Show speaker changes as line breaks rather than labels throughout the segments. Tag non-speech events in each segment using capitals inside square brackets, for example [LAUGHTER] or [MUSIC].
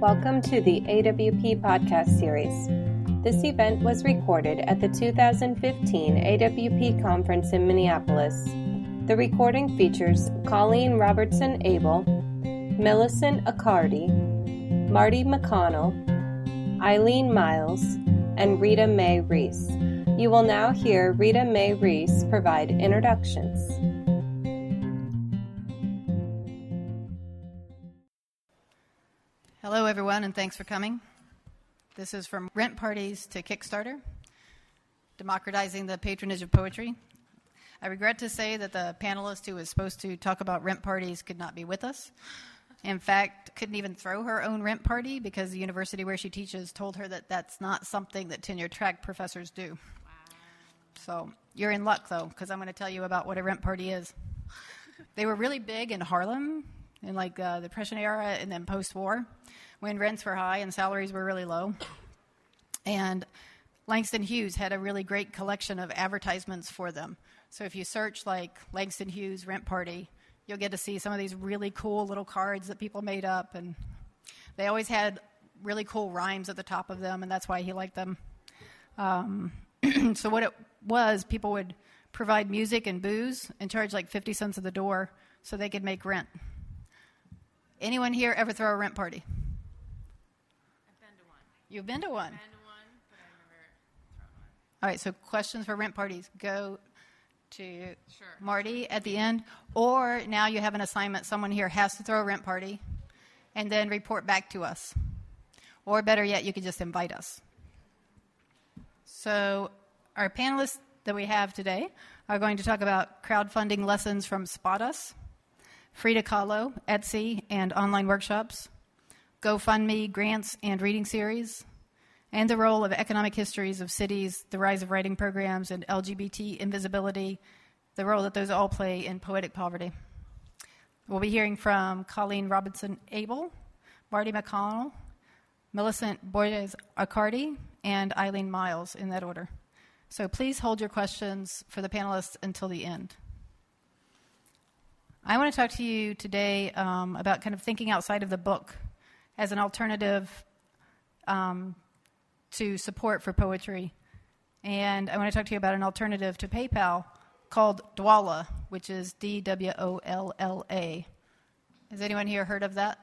Welcome to the AWP podcast series. This event was recorded at the 2015 AWP conference in Minneapolis. The recording features Colleen Robertson Abel, Millicent Accardi, Marty McConnell, Eileen Miles, and Rita Mae Reese. You will now hear Rita Mae Reese provide introductions.
Hello, everyone, and thanks for coming. This is from Rent Parties to Kickstarter, democratizing the patronage of poetry. I regret to say that the panelist who was supposed to talk about rent parties could not be with us. In fact, couldn't even throw her own rent party because the university where she teaches told her that that's not something that tenure track professors do. Wow. So you're in luck, though, because I'm going to tell you about what a rent party is. they were really big in Harlem in like uh, the Depression era and then post-war, when rents were high and salaries were really low. And Langston Hughes had a really great collection of advertisements for them. So if you search like Langston Hughes rent party, you'll get to see some of these really cool little cards that people made up, and they always had really cool rhymes at the top of them, and that's why he liked them. Um, [CLEARS THROAT] so what it was, people would provide music and booze and charge like 50 cents at the door so they could make rent. Anyone here ever throw a rent party?
I've been to one.
You've been to one.
I've been to one, but I've never thrown one.
All right, so questions for rent parties. Go to
Sure.
Marty at the end, or now you have an assignment. Someone here has to throw a rent party and then report back to us. Or better yet, you could just invite us. So, our panelists that we have today are going to talk about crowdfunding lessons from Spot Us, Frida Kahlo, Etsy, and online workshops, GoFundMe, grants, and reading series, and the role of economic histories of cities, the rise of writing programs, and LGBT invisibility, the role that those all play in poetic poverty. We'll be hearing from Colleen Robinson Abel, Marty McConnell, Millicent Borges Accardi, and Eileen Miles in that order. So please hold your questions for the panelists until the end. I want to talk to you today um, about kind of thinking outside of the book as an alternative um, to support for poetry. And I want to talk to you about an alternative to PayPal called Dwolla, which is D W O L L A. Has anyone here heard of that?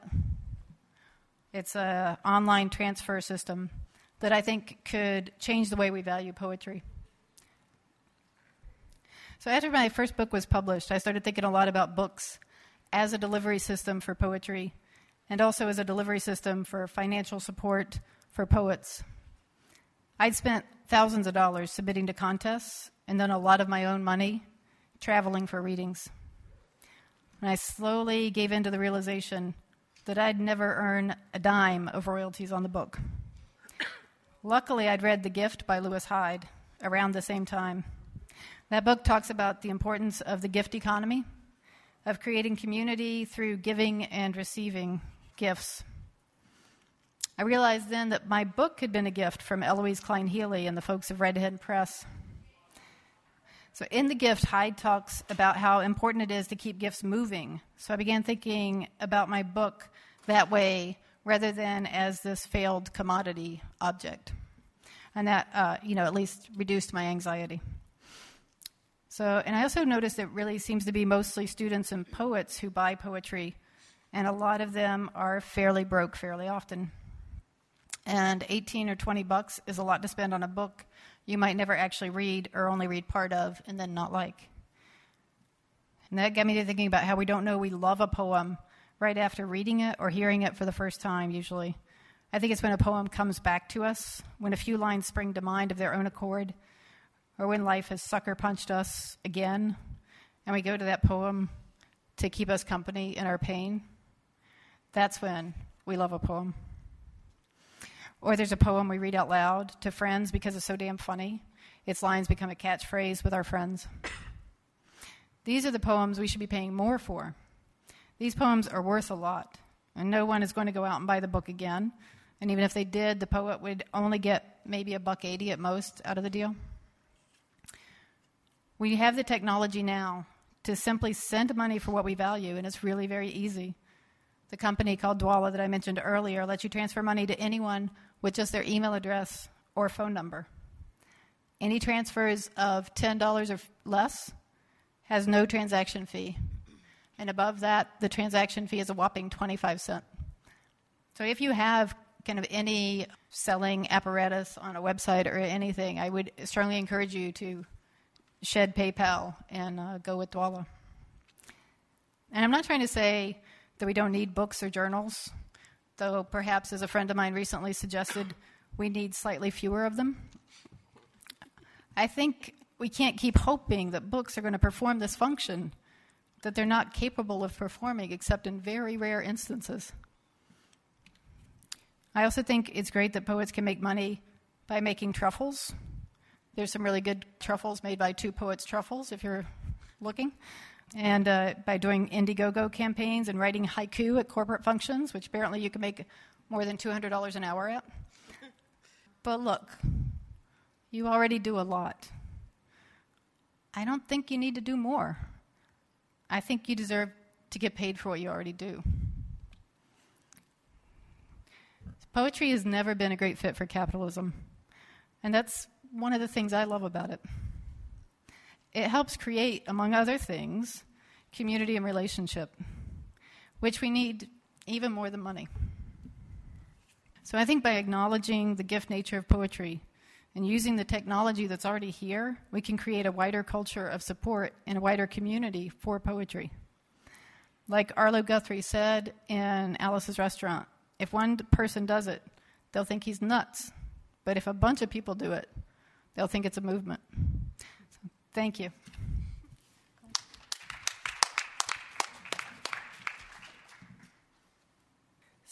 It's an online transfer system that I think could change the way we value poetry. So, after my first book was published, I started thinking a lot about books as a delivery system for poetry and also as a delivery system for financial support for poets. I'd spent thousands of dollars submitting to contests and then a lot of my own money traveling for readings. And I slowly gave in to the realization that I'd never earn a dime of royalties on the book. Luckily, I'd read The Gift by Lewis Hyde around the same time. That book talks about the importance of the gift economy, of creating community through giving and receiving gifts. I realized then that my book had been a gift from Eloise Klein Healy and the folks of Red Hen Press. So, in the gift, Hyde talks about how important it is to keep gifts moving. So, I began thinking about my book that way rather than as this failed commodity object. And that, uh, you know, at least reduced my anxiety. So, and I also noticed it really seems to be mostly students and poets who buy poetry, and a lot of them are fairly broke fairly often. And 18 or 20 bucks is a lot to spend on a book you might never actually read or only read part of and then not like. And that got me to thinking about how we don't know we love a poem right after reading it or hearing it for the first time, usually. I think it's when a poem comes back to us, when a few lines spring to mind of their own accord, or when life has sucker punched us again, and we go to that poem to keep us company in our pain. That's when we love a poem. Or there's a poem we read out loud to friends because it's so damn funny. Its lines become a catchphrase with our friends. These are the poems we should be paying more for. These poems are worth a lot, and no one is going to go out and buy the book again. And even if they did, the poet would only get maybe a buck 80 at most out of the deal. We have the technology now to simply send money for what we value, and it's really very easy. The company called Dwolla that I mentioned earlier lets you transfer money to anyone with just their email address or phone number. Any transfers of $10 or less has no transaction fee. And above that, the transaction fee is a whopping 25 cents. So if you have kind of any selling apparatus on a website or anything, I would strongly encourage you to shed PayPal and uh, go with Dwolla. And I'm not trying to say that we don't need books or journals, though perhaps, as a friend of mine recently suggested, we need slightly fewer of them. I think we can't keep hoping that books are going to perform this function that they're not capable of performing except in very rare instances. I also think it's great that poets can make money by making truffles. There's some really good truffles made by Two Poets Truffles, if you're looking. And uh, by doing Indiegogo campaigns and writing haiku at corporate functions, which apparently you can make more than $200 an hour at. But look, you already do a lot. I don't think you need to do more. I think you deserve to get paid for what you already do. Poetry has never been a great fit for capitalism, and that's one of the things I love about it. It helps create, among other things, community and relationship, which we need even more than money. So I think by acknowledging the gift nature of poetry and using the technology that's already here, we can create a wider culture of support and a wider community for poetry. Like Arlo Guthrie said in Alice's Restaurant, if one person does it, they'll think he's nuts. But if a bunch of people do it, they'll think it's a movement. So, thank you.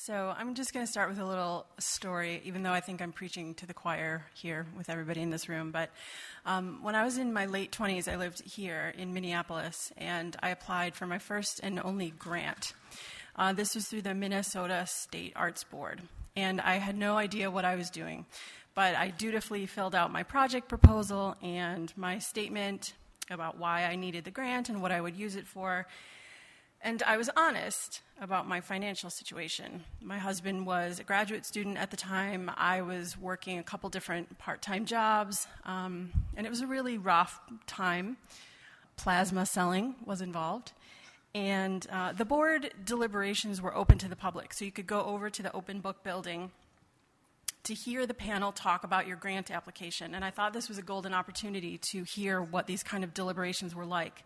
So I'm just going to start with a little story, even though I think I'm preaching to the choir here with everybody in this room. But um, when I was in my late 20s, I lived here in Minneapolis, and I applied for my first and only grant. Uh, this was through the Minnesota State Arts Board, and I had no idea what I was doing. But I dutifully filled out my project proposal and my statement about why I needed the grant and what I would use it for. And I was honest about my financial situation. My husband was a graduate student at the time. I was working a couple different part time jobs, um, and it was a really rough time. Plasma selling was involved. And uh, the board deliberations were open to the public, so you could go over to the open book building to hear the panel talk about your grant application. And I thought this was a golden opportunity to hear what these kind of deliberations were like.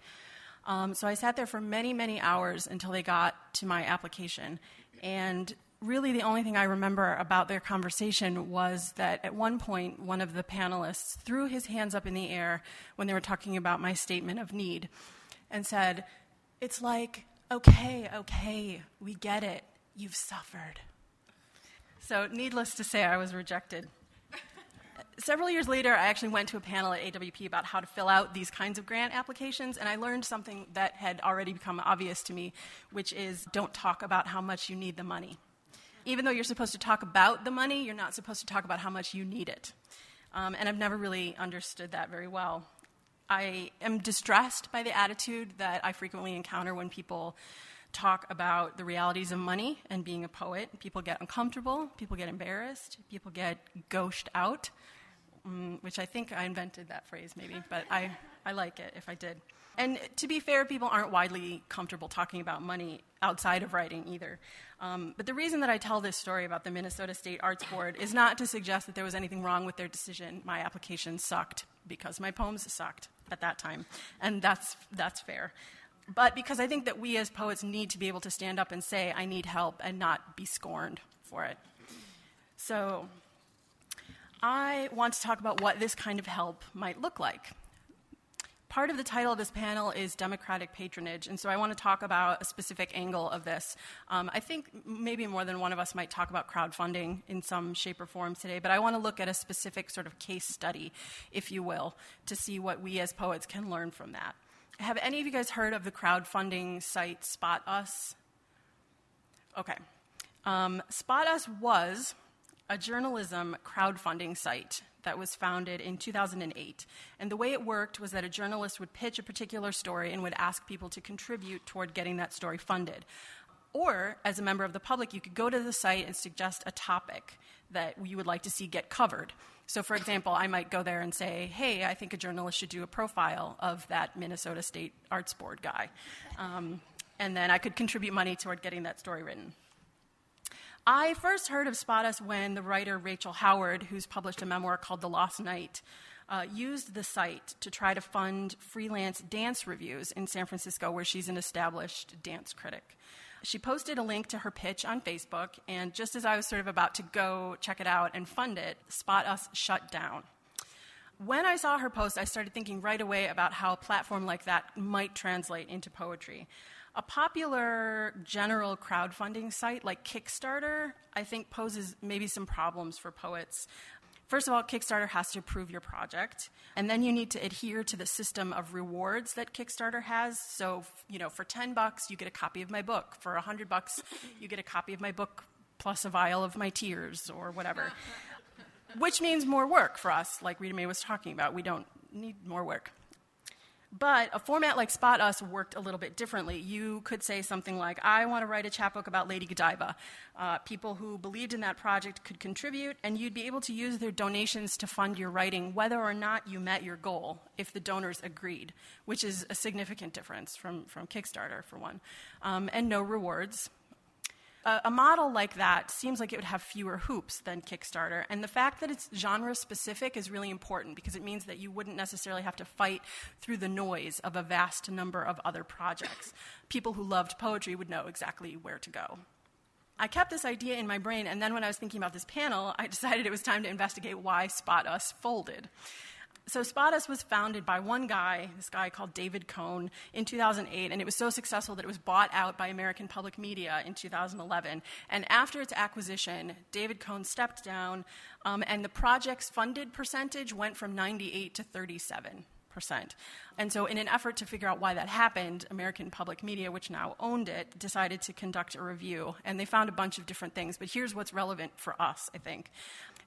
Um, so I sat there for many, many hours until they got to my application. And really, the only thing I remember about their conversation was that at one point, one of the panelists threw his hands up in the air when they were talking about my statement of need and said, it's like, okay, okay, we get it. You've suffered. So, needless to say, I was rejected. Several years later, I actually went to a panel at AWP about how to fill out these kinds of grant applications, and I learned something that had already become obvious to me, which is don't talk about how much you need the money. Even though you're supposed to talk about the money, you're not supposed to talk about how much you need it. Um, and I've never really understood that very well. I am distressed by the attitude that I frequently encounter when people talk about the realities of money and being a poet. People get uncomfortable, people get embarrassed, people get ghost out, um, which I think I invented that phrase maybe, but I, I like it if I did. And to be fair, people aren't widely comfortable talking about money outside of writing either. Um, but the reason that I tell this story about the Minnesota State Arts Board is not to suggest that there was anything wrong with their decision. My application sucked because my poems sucked at that time, and that's, that's fair. But because I think that we as poets need to be able to stand up and say, I need help, and not be scorned for it. So, I want to talk about what this kind of help might look like part of the title of this panel is democratic patronage, and so I want to talk about a specific angle of this. Um, I think maybe more than one of us might talk about crowdfunding in some shape or form today, but I want to look at a specific sort of case study, if you will, to see what we as poets can learn from that. Have any of you guys heard of the crowdfunding site Spot Us? Okay. Um, Spot Us was a journalism crowdfunding site that was founded in 2008. And the way it worked was that a journalist would pitch a particular story and would ask people to contribute toward getting that story funded. Or, as a member of the public, you could go to the site and suggest a topic that you would like to see get covered. So, for example, I might go there and say, hey, I think a journalist should do a profile of that Minnesota State Arts Board guy. Um, and then I could contribute money toward getting that story written. I first heard of Spot Us when the writer Rachel Howard, who's published a memoir called The Lost Night, uh, used the site to try to fund freelance dance reviews in San Francisco, where she's an established dance critic. She posted a link to her pitch on Facebook, and just as I was sort of about to go check it out and fund it, Spot Us shut down. When I saw her post, I started thinking right away about how a platform like that might translate into poetry. A popular general crowdfunding site like Kickstarter, I think, poses maybe some problems for poets. First of all, Kickstarter has to approve your project, and then you need to adhere to the system of rewards that Kickstarter has. So, you know, for 10 bucks, you get a copy of my book. For 100 bucks, you get a copy of my book plus a vial of my tears or whatever. [LAUGHS] Which means more work for us, like Rita Mae was talking about. We don't need more work. But a format like Spot Us worked a little bit differently. You could say something like, I want to write a chapbook about Lady Godiva. Uh, people who believed in that project could contribute, and you'd be able to use their donations to fund your writing, whether or not you met your goal, if the donors agreed, which is a significant difference from, from Kickstarter, for one. Um, and no rewards a, model like that seems like it would have fewer hoops than Kickstarter. And the fact that it's genre specific is really important because it means that you wouldn't necessarily have to fight through the noise of a vast number of other projects. People who loved poetry would know exactly where to go. I kept this idea in my brain, and then when I was thinking about this panel, I [LAUGHS] decided it was time to investigate why Spot Us folded. So Spot Us was founded by one guy, this guy called David Cohn, in 2008, and it was so successful that it was bought out by American Public Media in 2011. And after its acquisition, David Cohn stepped down, um, and the project's funded percentage went from 98 to 37. And so, in an effort to figure out why that happened, American Public Media, which now owned it, decided to conduct a review. And they found a bunch of different things, but here's what's relevant for us, I think.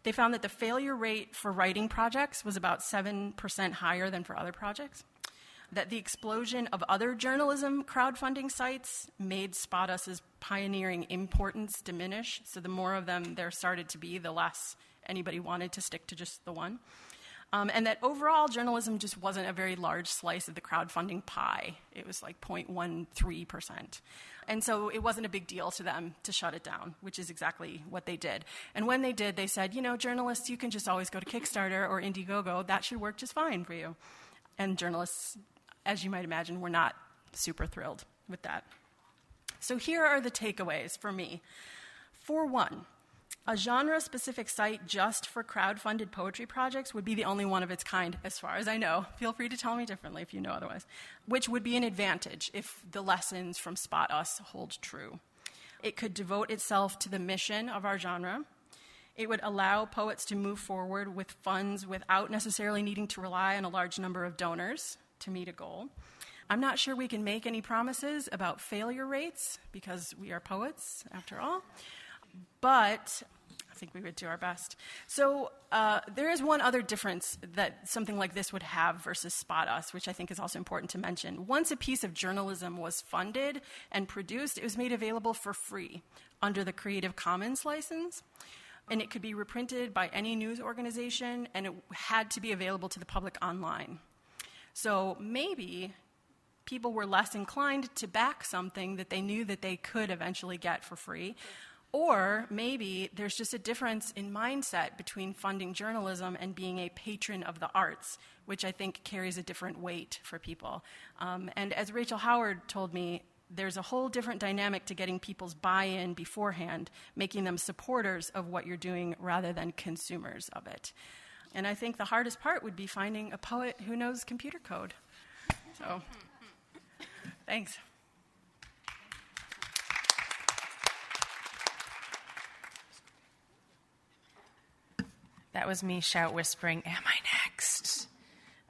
They found that the failure rate for writing projects was about 7% higher than for other projects. That the explosion of other journalism crowdfunding sites made Spot Us's pioneering importance diminish. So the more of them there started to be, the less anybody wanted to stick to just the one. Um, and that overall journalism just wasn't a very large slice of the crowdfunding pie. It was like 0.13%. And so it wasn't a big deal to them to shut it down, which is exactly what they did. And when they did, they said, you know, journalists, you can just always go to Kickstarter or Indiegogo. That should work just fine for you. And journalists, as you might imagine, were not super thrilled with that. So here are the takeaways for me. For one, a genre specific site just for crowd-funded poetry projects would be the only one of its kind, as far as I know. Feel free to tell me differently if you know otherwise, which would be an advantage if the lessons from Spot Us hold true. It could devote itself to the mission of our genre. It would allow poets to move forward with funds without necessarily needing to rely on a large number of donors to meet a goal. I'm not sure we can make any promises about failure rates because we are poets, after all but I think we would do our best. So uh, there is one other difference that something like this would have versus Spot Us, which I think is also important to mention. Once a piece of journalism was funded and produced, it was made available for free under the Creative Commons license. And it could be reprinted by any news organization, and it had to be available to the public online. So maybe people were less inclined to back something that they knew that they could eventually get for free or maybe there's just a difference in mindset between funding journalism and being a patron of the arts, which I think carries a different weight for people. Um, and as Rachel Howard told me, there's a whole different dynamic to getting people's buy in beforehand, making them supporters of what you're doing rather than consumers of it. And I think the hardest part would be finding a poet who knows computer code. So, thanks.
That was me shout whispering, Am I next?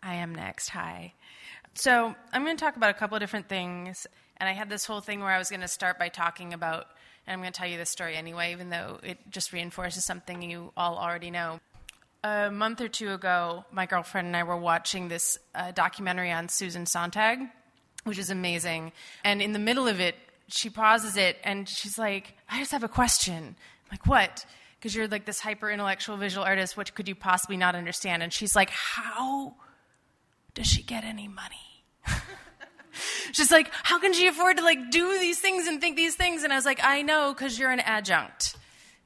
I am next. Hi. So I'm going to talk about a couple of different things. And I had this whole thing where I was going to start by talking about, and I'm going to tell you this story anyway, even though it just reinforces something you all already know. A month or two ago, my girlfriend and I were watching this uh, documentary on Susan Sontag, which is amazing. And in the middle of it, she pauses it and she's like, I just have a question. I'm like, what? Because you're like this hyper intellectual visual artist. What could you possibly not understand? And she's like, How does she get any money? [LAUGHS] she's like, How can she afford to like do these things and think these things? And I was like, I know, because you're an adjunct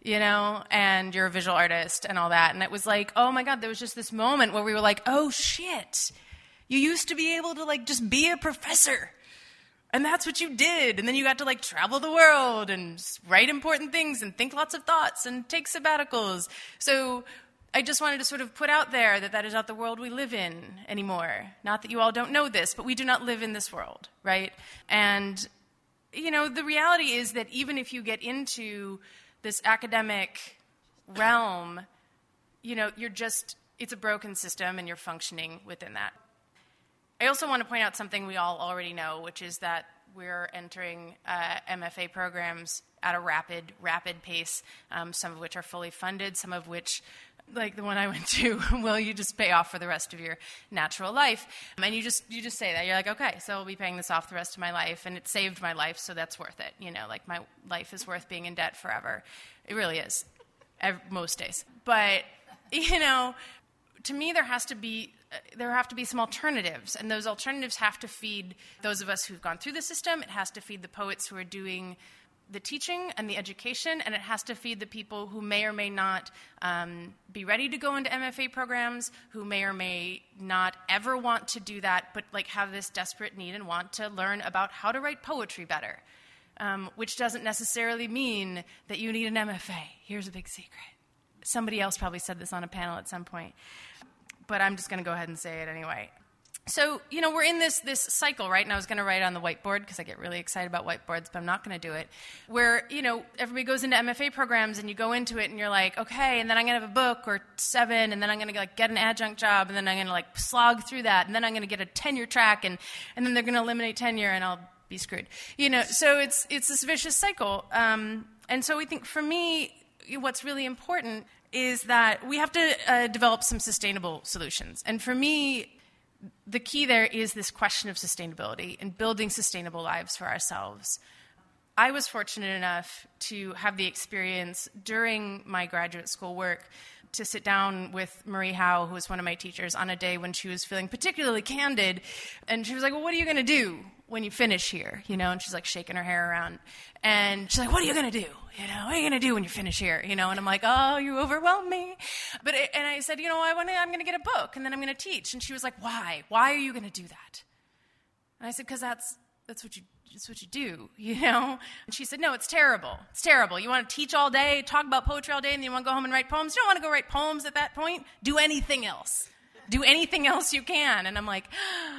you know, and you're a visual artist and all that. And it was like, oh my God, there was just this moment where we were like, oh shit, you used to be able to like just be a professor. And that's what you did. And then you got to like travel the world and write important things and think lots of thoughts and take sabbaticals. So I just wanted to sort of put out there that that is not the world we live in anymore. Not that you all don't know this, but we do not live in this world, right? And, you know, the reality is that even if you get into this academic realm, you know, you're just, it's a broken system and you're functioning within that. I also want to point out something we all already know, which is that we're entering uh, MFA programs at a rapid, rapid pace, um, some of which are fully funded, some of which like the one I went to, [LAUGHS] will you just pay off for the rest of your natural life? And you just you just say that you're like, okay, so I'll be paying this off the rest of my life, and it saved my life, so that's worth it. You know, like my life is worth being in debt forever. It really is, most days. But [LAUGHS] you know, to me, there has to be uh, there have to be some alternatives, and those alternatives have to feed those of us who've gone through the system. It has to feed the poets who are doing the teaching and the education, and it has to feed the people who may or may not um, be ready to go into MFA programs, who may or may not ever want to do that, but like have this desperate need and want to learn about how to write poetry better. Um, which doesn't necessarily mean that you need an MFA. Here's a big secret. Somebody else probably said this on a panel at some point, but I'm just going to go ahead and say it anyway. So you know we're in this this cycle right? And i was going to write on the whiteboard because i get really excited about whiteboards but i'm not going to do it where you know everybody goes into mfa programs and you go into it and you're like okay and then i'm going to have a book or seven and then i'm going to like get an adjunct job and then i'm going to like slog through that and then i'm going to get a tenure track and and then they're going to eliminate tenure and i'll be screwed. You know so it's it's this vicious cycle um, and so we think for me what's really important is that we have to uh, develop some sustainable solutions and for me the key there is this question of sustainability and building sustainable lives for ourselves. I was fortunate enough to have the experience during my graduate school work to sit down with Marie Howe, who was one of my teachers, on a day when she was feeling particularly candid. And she was like, Well, what are you going to do when you finish here? You know, and she's like shaking her hair around. And she's like, What are you going to do? You know, what are you going to do when you finish here? You know, and I'm like, Oh, you overwhelm me. But, it, and I said, You know, I want to, I'm going to get a book and then I'm going to teach. And she was like, Why? Why are you going to do that? And I said, Because that's, that's what you it's what you do, [LAUGHS] you know? And she said, No, it's terrible. It's terrible. You want to teach all day, talk about poetry all day, and then you want to go home and write poems? You don't want to go write poems at that point. Do anything else. Do anything else you can. And I'm like,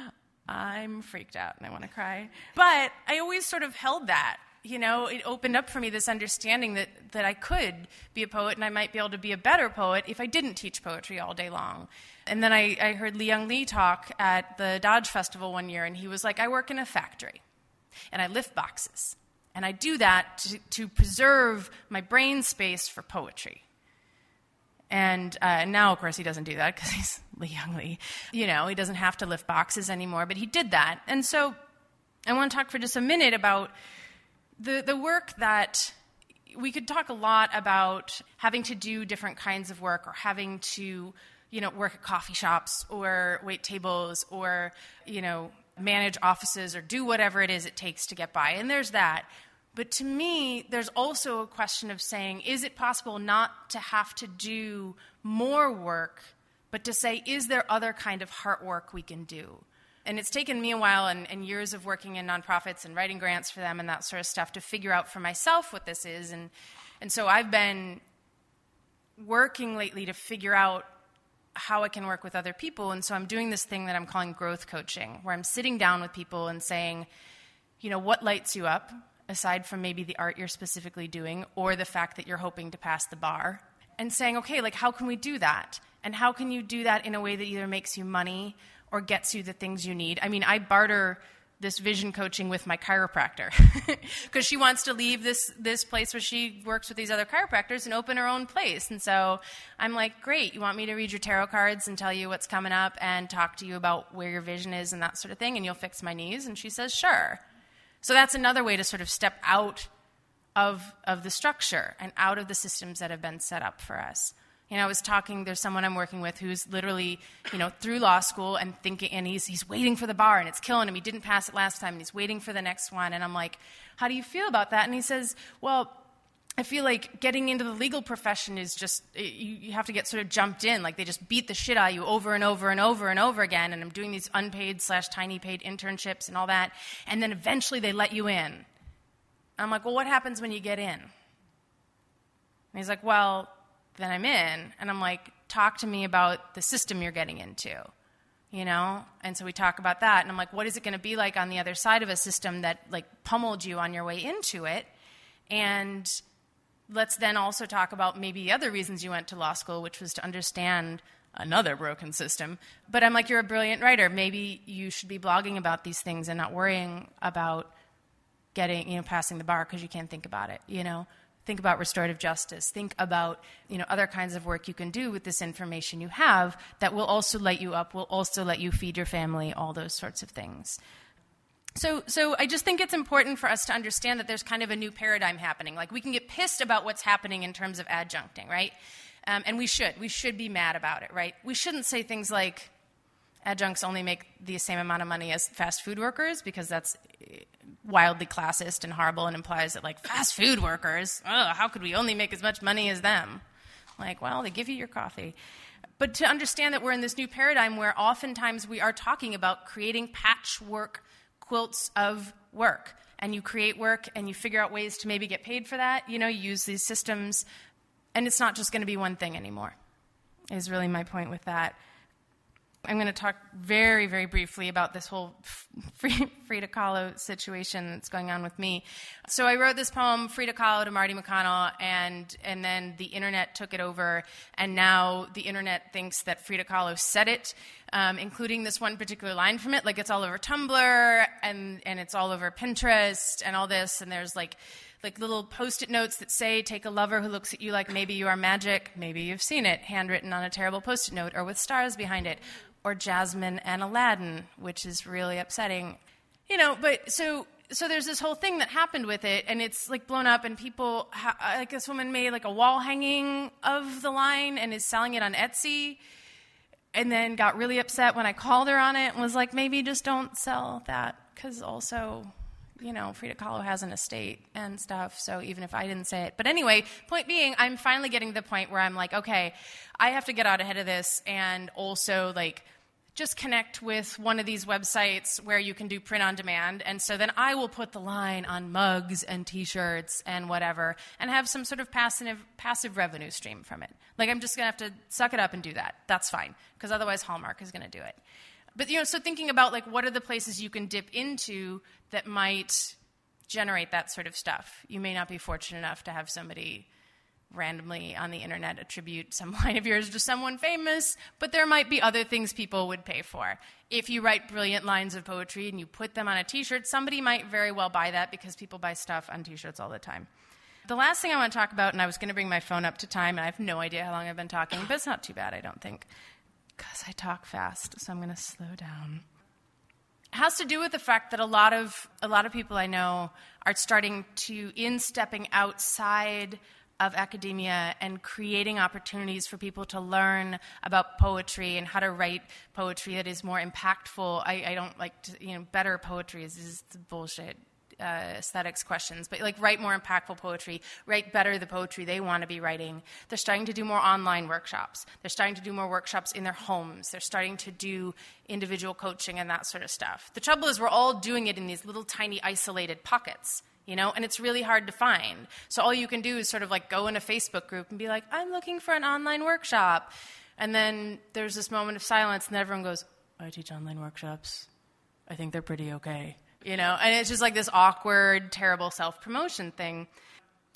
[GASPS] I'm freaked out and I want to cry. But I always sort of held that. You know, it opened up for me this understanding that, that I could be a poet and I might be able to be a better poet if I didn't teach poetry all day long. And then I, I heard Li-Young Lee talk at the Dodge Festival one year, and he was like, I work in a factory and I lift boxes. And I do that to, to preserve my brain space for poetry. And uh, now, of course, he doesn't do that because [LAUGHS] he's Li-Young Lee. You know, he doesn't have to lift boxes anymore, but he did that. And so I want to talk for just a minute about the, the work that we could talk a lot about having to do different kinds of work or having to, you know, work at coffee shops or wait tables or, you know, manage offices or do whatever it is it takes to get by. And there's that. But to me, there's also a question of saying, is it possible not to have to do more work, but to say, is there other kind of heart work we can do? And it's taken me a while and, and years of working in nonprofits and writing grants for them and that sort of stuff to figure out for myself what this is. And, and so I've been working lately to figure out how I can work with other people. And so I'm doing this thing that I'm calling growth coaching, where I'm sitting down with people and saying, you know, what lights you up, aside from maybe the art you're specifically doing or the fact that you're hoping to pass the bar, and saying, okay, like, how can we do that? And how can you do that in a way that either makes you money or gets you the things you need? I mean, I barter this vision coaching with my chiropractor. [LAUGHS] Because she wants to leave this this place where she works with these other chiropractors and open her own place. And so i'm like great you want me to read your tarot cards and tell you what's coming up and talk to you about where your vision is and that sort of thing and you'll fix my knees? And she says sure. So that's another way to sort of step out of, of the structure and out of the systems that have been set up for us. You know, I was talking, there's someone I'm working with who's literally, you know, through law school and thinking, and he's, he's waiting for the bar and it's killing him. He didn't pass it last time and he's waiting for the next one. And I'm like, how do you feel about that? And he says, well, I feel like getting into the legal profession is just, you, you have to get sort of jumped in. Like they just beat the shit out of you over and over and over and over again. And I'm doing these unpaid slash tiny paid internships and all that. And then eventually they let you in. I'm like, well, what happens when you get in? And he's like, well, then I'm in. And I'm like, talk to me about the system you're getting into, you know? And so we talk about that. And I'm like, what is it going to be like on the other side of a system that like pummeled you on your way into it? And let's then also talk about maybe the other reasons you went to law school, which was to understand another broken system. But I'm like, you're a brilliant writer. Maybe you should be blogging about these things and not worrying about getting, you know, passing the bar because you can't think about it, you know? Think about restorative justice. Think about, you know, other kinds of work you can do with this information you have that will also light you up, will also let you feed your family, all those sorts of things. So, so I just think it's important for us to understand that there's kind of a new paradigm happening. Like we can get pissed about what's happening in terms of adjuncting, right? Um, and we should. We should be mad about it, right? We shouldn't say things like adjuncts only make the same amount of money as fast food workers because that's eh, wildly classist and horrible and implies that like fast food workers, ugh, how could we only make as much money as them? Like, well, they give you your coffee. But to understand that we're in this new paradigm where oftentimes we are talking about creating patchwork quilts of work. And you create work and you figure out ways to maybe get paid for that. You know, you use these systems. And it's not just going to be one thing anymore, is really my point with that. I'm going to talk very, very briefly about this whole [LAUGHS] Frida Kahlo situation that's going on with me. So I wrote this poem, Frida Kahlo to Marty McConnell, and, and then the internet took it over, and now the internet thinks that Frida Kahlo said it, um, including this one particular line from it. Like it's all over Tumblr, and, and it's all over Pinterest, and all this, and there's like like little post-it notes that say take a lover who looks at you like maybe you are magic maybe you've seen it handwritten on a terrible post-it note or with stars behind it or Jasmine and Aladdin, which is really upsetting. You know, but so so there's this whole thing that happened with it, and it's like blown up, and people ha- like this woman made like a wall hanging of the line and is selling it on Etsy, and then got really upset when I called her on it and was like, maybe just don't sell that because also. You know, Frida Kahlo has an estate and stuff, so even if I didn't say it. But anyway, point being, I'm finally getting to the point where I'm like, okay, I have to get out ahead of this and also, like, just connect with one of these websites where you can do print on demand. And so then I will put the line on mugs and t shirts and whatever and have some sort of passive, passive revenue stream from it. Like I'm just going to have to suck it up and do that. That's fine, because otherwise Hallmark is going to do it. But, you know, so thinking about like what are the places you can dip into that might generate that sort of stuff. You may not be fortunate enough to have somebody randomly on the internet attribute some [LAUGHS] line of yours to someone famous, but there might be other things people would pay for. If you write brilliant lines of poetry and you put them on a t shirt, somebody might very well buy that because people buy stuff on t shirts all the time. The last thing I want to talk about, and I was going to bring my phone up to time, and I have no idea how long I've been talking, but it's not too bad, I don't think, because I talk fast, so I'm going to slow down. It has to do with the fact that a lot of a lot of people I know are starting to in stepping outside of academia and creating opportunities for people to learn about poetry and how to write poetry that is more impactful. I, I don't like to, you know, better poetry is, is bullshit. Uh, aesthetics questions, but like write more impactful poetry, write better the poetry they want to be writing. They're starting to do more online workshops. They're starting to do more workshops in their homes. They're starting to do individual coaching and that sort of stuff. The trouble is, we're all doing it in these little tiny isolated pockets you know, and it's really hard to find. So all you can do is sort of like go in a Facebook group and be like, I'm looking for an online workshop. And then there's this moment of silence, and everyone goes, I teach online workshops. I think they're pretty okay. You know, and it's just like this awkward, terrible self promotion thing.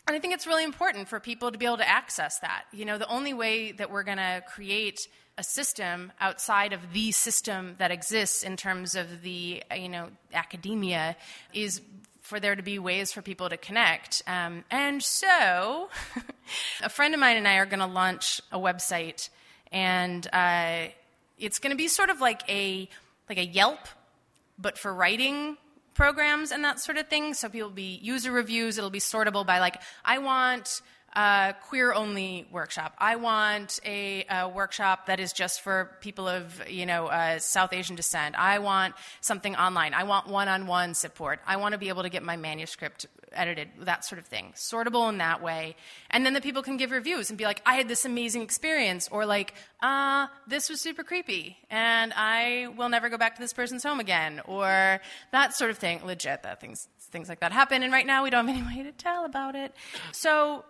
And I think it's really important for people to be able to access that. You know, the only way that we're going to create a system outside of the system that exists in terms of the, you know, academia is for there to be ways for people to connect. Um, and so, [LAUGHS] a friend of mine and I are going to launch a website, and uh, it's going to be sort of like a like a Yelp, but for writing programs and that sort of thing. So people will be user reviews. It'll be sortable by like, I want a queer only workshop. I want a, a, workshop that is just for people of you know uh, South Asian descent. I want something online. I want one-on-one support. I want to be able to get my manuscript edited, that sort of thing. Sortable in that way, and then the people can give reviews and be like, "I had this amazing experience," or like, "Uh, this was super creepy, and I will never go back to this person's home again," or that sort of thing. Legit, that things things like that happen, and right now we don't have [LAUGHS] any way to tell about it. So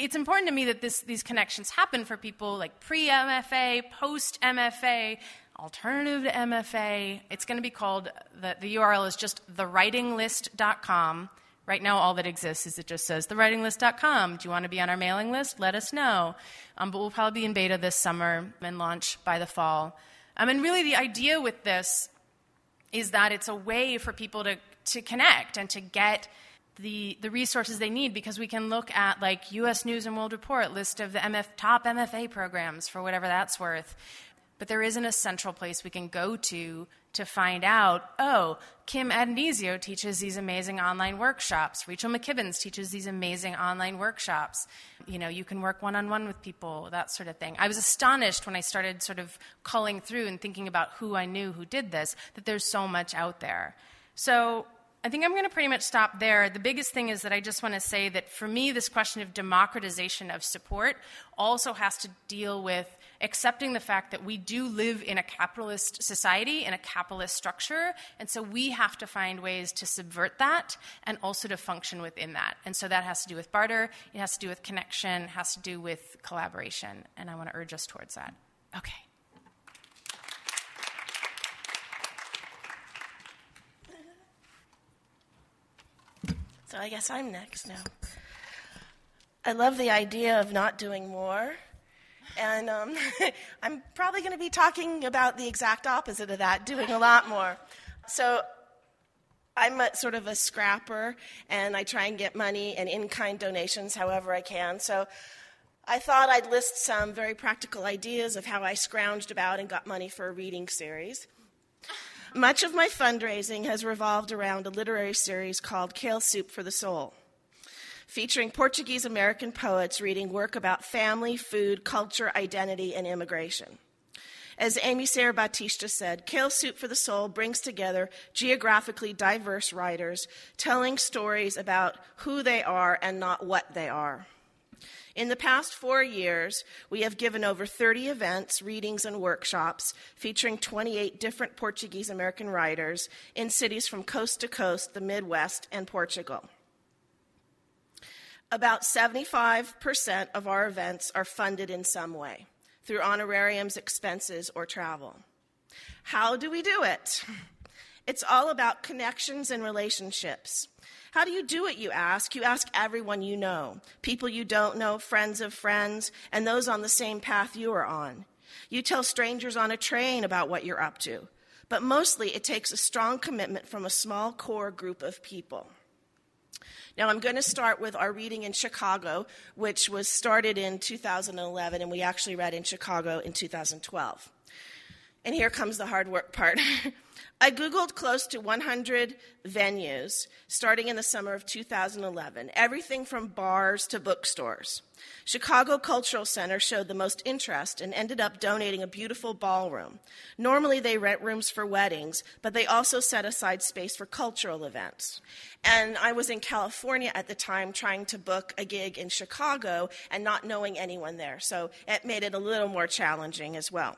it's important to me that this, these connections happen for people like pre MFA, post MFA, alternative to MFA. It's going to be called, the, the URL is just thewritinglist.com. Right now, all that exists is it just says thewritinglist.com. Do you want to be on our mailing list? Let us know. Um, but we'll probably be in beta this summer and launch by the fall. Um, and really, the idea with this is that it's a way for people to, to connect and to get the, the resources they need because we can look at like U.S. News and World Report list of the MF, top MFA programs for whatever that's worth. But there isn't a central place we can go to to find out, oh, Kim Addonizio teaches these amazing online workshops. Rachel McKibbens teaches these amazing online workshops. You know, you can work one on one with people, that sort of thing. I was astonished when I started sort of culling through and thinking about who I knew who did this, that there's so much out there. So I think I'm going to pretty much stop there. The biggest thing is that I just want to say that for me, this question of democratization of support also has to deal with accepting the fact that we do live in a capitalist society, in a capitalist structure, and so we have to find ways to subvert that and also to function within that. And so that has to do with barter, it has to do with connection, has to do with collaboration, and I want to urge us towards that. Okay.
So I guess I'm next now. I love the idea of not doing more. And um, [LAUGHS] I'm probably going to be talking about the exact opposite of that, doing a lot more. So I'm a, sort of a scrapper, and I try and get money and in kind donations however I can. So I thought I'd list some very practical ideas of how I scrounged about and got money for a reading series. Much of my fundraising has revolved around a literary series called Kale Soup for the Soul, featuring Portuguese American poets reading work about family, food, culture, identity, and immigration. As Amy Sarah Batista said, Kale Soup for the Soul brings together geographically diverse writers telling stories about who they are and not what they are. In the past four years, we have given over 30 events, readings, and workshops featuring 28 different Portuguese American writers in cities from coast to coast, the Midwest, and Portugal. About 75% of our events are funded in some way through honorariums, expenses, or travel. How do we do it? [LAUGHS] It's all about connections and relationships. How do you do it, you ask? You ask everyone you know people you don't know, friends of friends, and those on the same path you are on. You tell strangers on a train about what you're up to. But mostly, it takes a strong commitment from a small core group of people. Now, I'm going to start with our reading in Chicago, which was started in 2011, and we actually read in Chicago in 2012. And here comes the hard work part. [LAUGHS] I Googled close to 100 venues starting in the summer of 2011, everything from bars to bookstores. Chicago Cultural Center showed the most interest and ended up donating a beautiful ballroom. Normally, they rent rooms for weddings, but they also set aside space for cultural events. And I was in California at the time trying to book a gig in Chicago and not knowing anyone there, so it made it a little more challenging as well.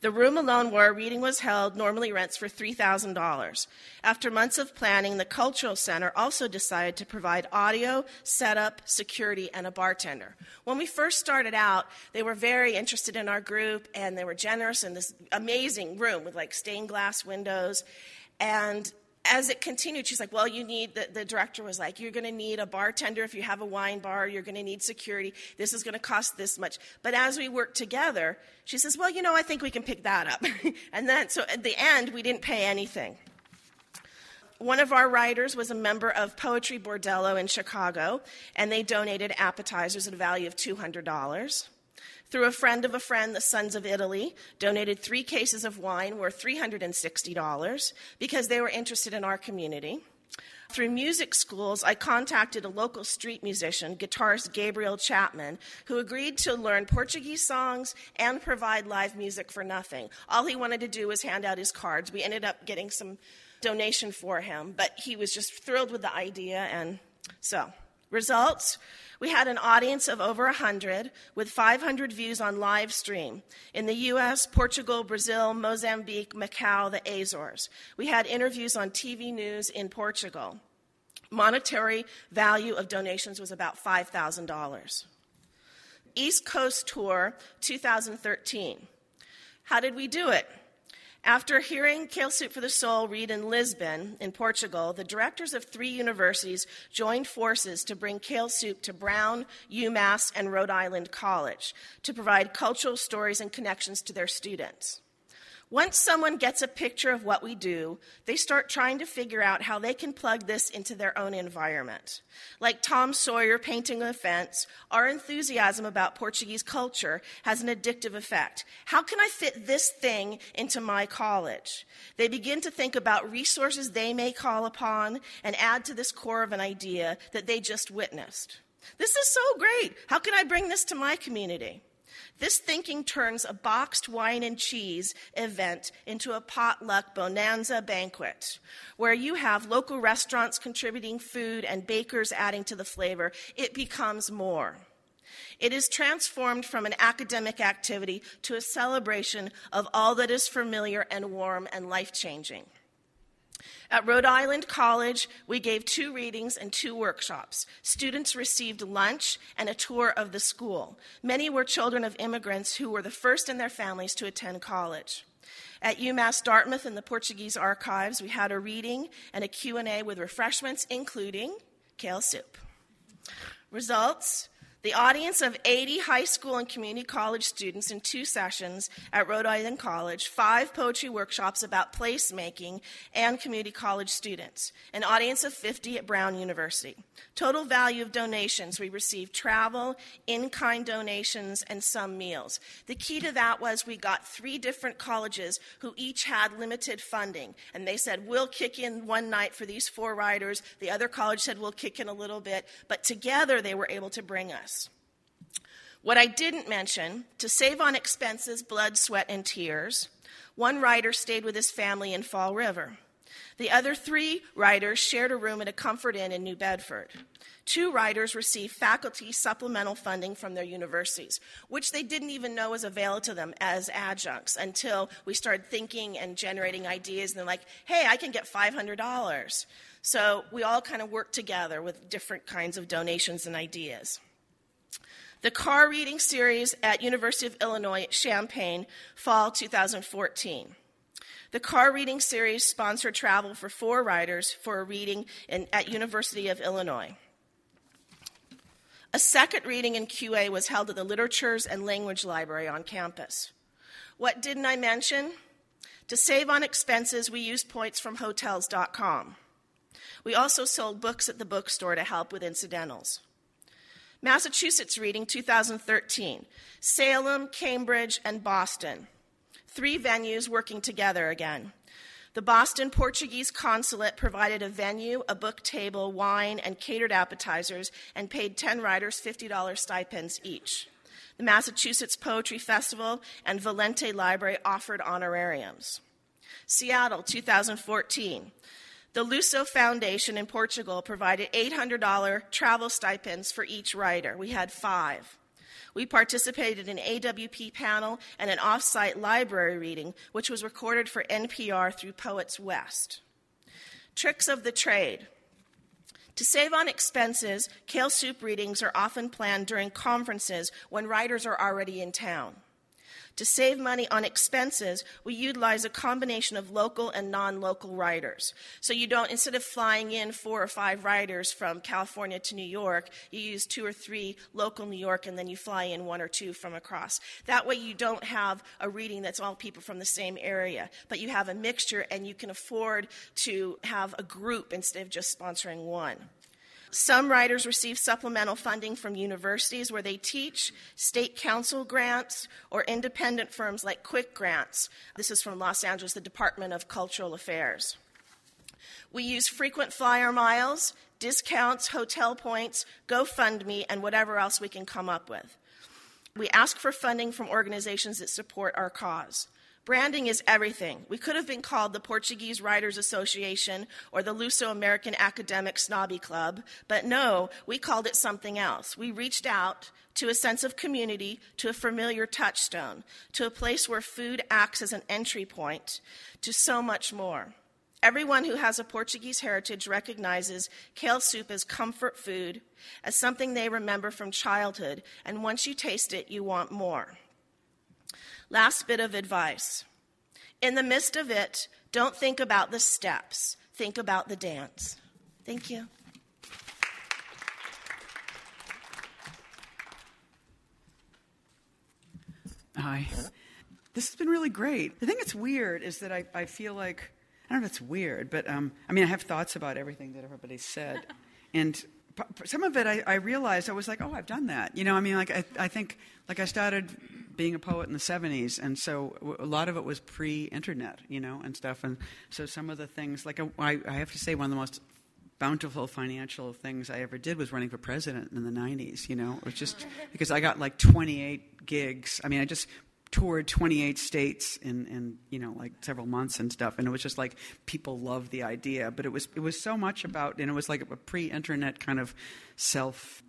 The room alone where a reading was held normally rents for $3,000. After months of planning, the Cultural Center also decided to provide audio, setup, security, and a bartender. When we first started out, they were very interested in our group and they were generous in this amazing room with like stained glass windows. And as it continued, she's like, Well, you need, the, the director was like, You're going to need a bartender if you have a wine bar. You're going to need security. This is going to cost this much. But as we worked together, she says, Well, you know, I think we can pick that up. [LAUGHS] and then, so at the end, we didn't pay anything. One of our writers was a member of Poetry Bordello in Chicago, and they donated appetizers at a value of $200. Through a friend of a friend, the Sons of Italy donated three cases of wine worth $360 because they were interested in our community. Through music schools, I contacted a local street musician, guitarist Gabriel Chapman, who agreed to learn Portuguese songs and provide live music for nothing. All he wanted to do was hand out his cards. We ended up getting some donation for him, but he was just thrilled with the idea, and so. Results we had an audience of over 100 with 500 views on live stream in the US, Portugal, Brazil, Mozambique, Macau, the Azores. We had interviews on TV news in Portugal. Monetary value of donations was about $5,000. East Coast Tour 2013. How did we do it? After hearing Kale Soup for the Soul read in Lisbon, in Portugal, the directors of three universities joined forces to bring Kale Soup to Brown, UMass, and Rhode Island College to provide cultural stories and connections to their students. Once someone gets a picture of what we do, they start trying to figure out how they can plug this into their own environment. Like Tom Sawyer painting a fence, our enthusiasm about Portuguese culture has an addictive effect. How can I fit this thing into my college? They begin to think about resources they may call upon and add to this core of an idea that they just witnessed. This is so great. How can I bring this to my community? This thinking turns a boxed wine and cheese event into a potluck bonanza banquet where you have local restaurants contributing food and bakers adding to the flavor. It becomes more. It is transformed from an academic activity to a celebration of all that is familiar and warm and life changing. At Rhode Island College, we gave two readings and two workshops. Students received lunch and a tour of the school. Many were children of immigrants who were the first in their families to attend college. At UMass Dartmouth in the Portuguese archives, we had a reading and a Q&A with refreshments including kale soup. Results the audience of 80 high school and community college students in two sessions at Rhode Island College, five poetry workshops about placemaking, and community college students. An audience of 50 at Brown University. Total value of donations we received travel, in kind donations, and some meals. The key to that was we got three different colleges who each had limited funding. And they said, We'll kick in one night for these four riders. The other college said, We'll kick in a little bit. But together they were able to bring us. What I didn't mention, to save on expenses, blood, sweat, and tears, one writer stayed with his family in Fall River. The other three writers shared a room at a Comfort Inn in New Bedford. Two writers received faculty supplemental funding from their universities, which they didn't even know was available to them as adjuncts until we started thinking and generating ideas. And they're like, hey, I can get $500. So we all kind of worked together with different kinds of donations and ideas. The car reading series at University of Illinois Champaign, fall 2014. The car reading series sponsored travel for four riders for a reading in, at University of Illinois. A second reading in QA was held at the Literatures and Language Library on campus. What didn't I mention? To save on expenses, we used points from Hotels.com. We also sold books at the bookstore to help with incidentals. Massachusetts reading 2013 Salem, Cambridge, and Boston. Three venues working together again. The Boston Portuguese Consulate provided a venue, a book table, wine, and catered appetizers and paid 10 writers $50 stipends each. The Massachusetts Poetry Festival and Valente Library offered honorariums. Seattle, 2014. The Luso Foundation in Portugal provided $800 travel stipends for each writer. We had five. We participated in an AWP panel and an offsite library reading, which was recorded for NPR through Poets West. Tricks of the trade. To save on expenses, kale soup readings are often planned during conferences when writers are already in town. To save money on expenses, we utilize a combination of local and non local writers. So you don't, instead of flying in four or five writers from California to New York, you use two or three local New York and then you fly in one or two from across. That way you don't have a reading that's all people from the same area, but you have a mixture and you can afford to have a group instead of just sponsoring one. Some writers receive supplemental funding from universities where they teach, state council grants, or independent firms like Quick Grants. This is from Los Angeles, the Department of Cultural Affairs. We use frequent flyer miles, discounts, hotel points, GoFundMe, and whatever else we can come up with. We ask for funding from organizations that support our cause. Branding is everything. We could have been called the Portuguese Writers Association or the Luso American Academic Snobby Club, but no, we called it something else. We reached out to a sense of community, to a familiar touchstone, to a place where food acts as an entry point, to so much more. Everyone who has a Portuguese heritage recognizes kale soup as comfort food, as something they remember from childhood, and once you taste it, you want more. Last bit of advice. In the midst of it, don't think about the steps, think about the dance. Thank you.
Hi. This has been really great. The thing that's weird is that I, I feel like, I don't know if it's weird, but um, I mean, I have thoughts about everything that everybody said. [LAUGHS] And some of it I, I realized I was like, oh, I've done that. You know, I mean, like, I, I think, like, I started being a poet in the 70s, and so a lot of it was pre internet, you know, and stuff. And so some of the things, like, uh, I, I have to say, one of the most bountiful financial things I ever did was running for president in the 90s, you know. It was just [LAUGHS] because I got like 28 gigs. I mean, I just toured 28 states in, in you know like several months and stuff and it was just like people loved the idea but it was it was so much about and it was like a pre-internet kind of self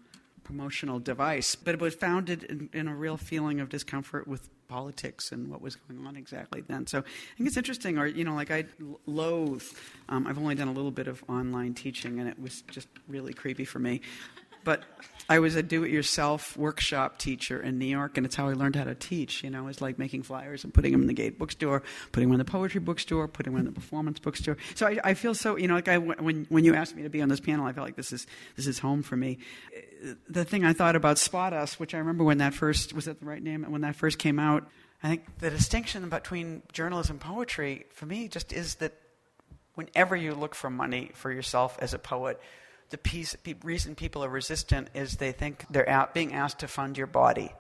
promotional device, but it was founded in, in, a real feeling of discomfort with politics and what was going on exactly then. So I think it's interesting, or, you know, like I loathe, um, I've only done a little bit of online teaching and it was just really creepy for me. But I was a do-it-yourself workshop teacher in New York, and it's how I learned how to teach. You know, it's like making flyers and putting them in the Gate bookstore, putting them in the poetry bookstore, putting them in the performance bookstore. So I, I feel so, you know, like I, when when you asked me to be on this panel, I felt like this is this is home for me. The thing I thought about Spot Us, which I remember when that first was that the right name when that first came out. I think the distinction between journalism and poetry for me just is that whenever you look for money for yourself as a poet the piece, reason people are resistant is they think they're out being asked to fund your body.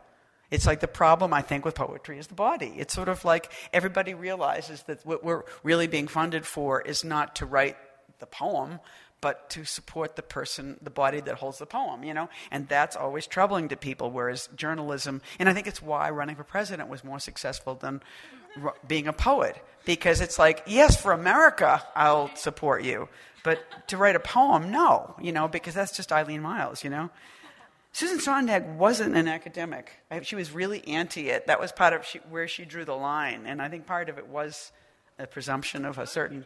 It's like the problem, I think, with poetry is the body. It's sort of like everybody realizes that what we're really being funded for is not to write the poem, but to support the person, the body that holds the poem, you know? And that's always troubling to people, whereas journalism, and I think it's why running for president was more successful than being a poet, because it's like, yes, for America, I'll support you. But to write a poem, no, you know, because that's just Eileen Miles, you know. Susan Sontag wasn't an academic. She was really anti it. That was part of she, where she drew the line. And I think part of it was a presumption of a certain.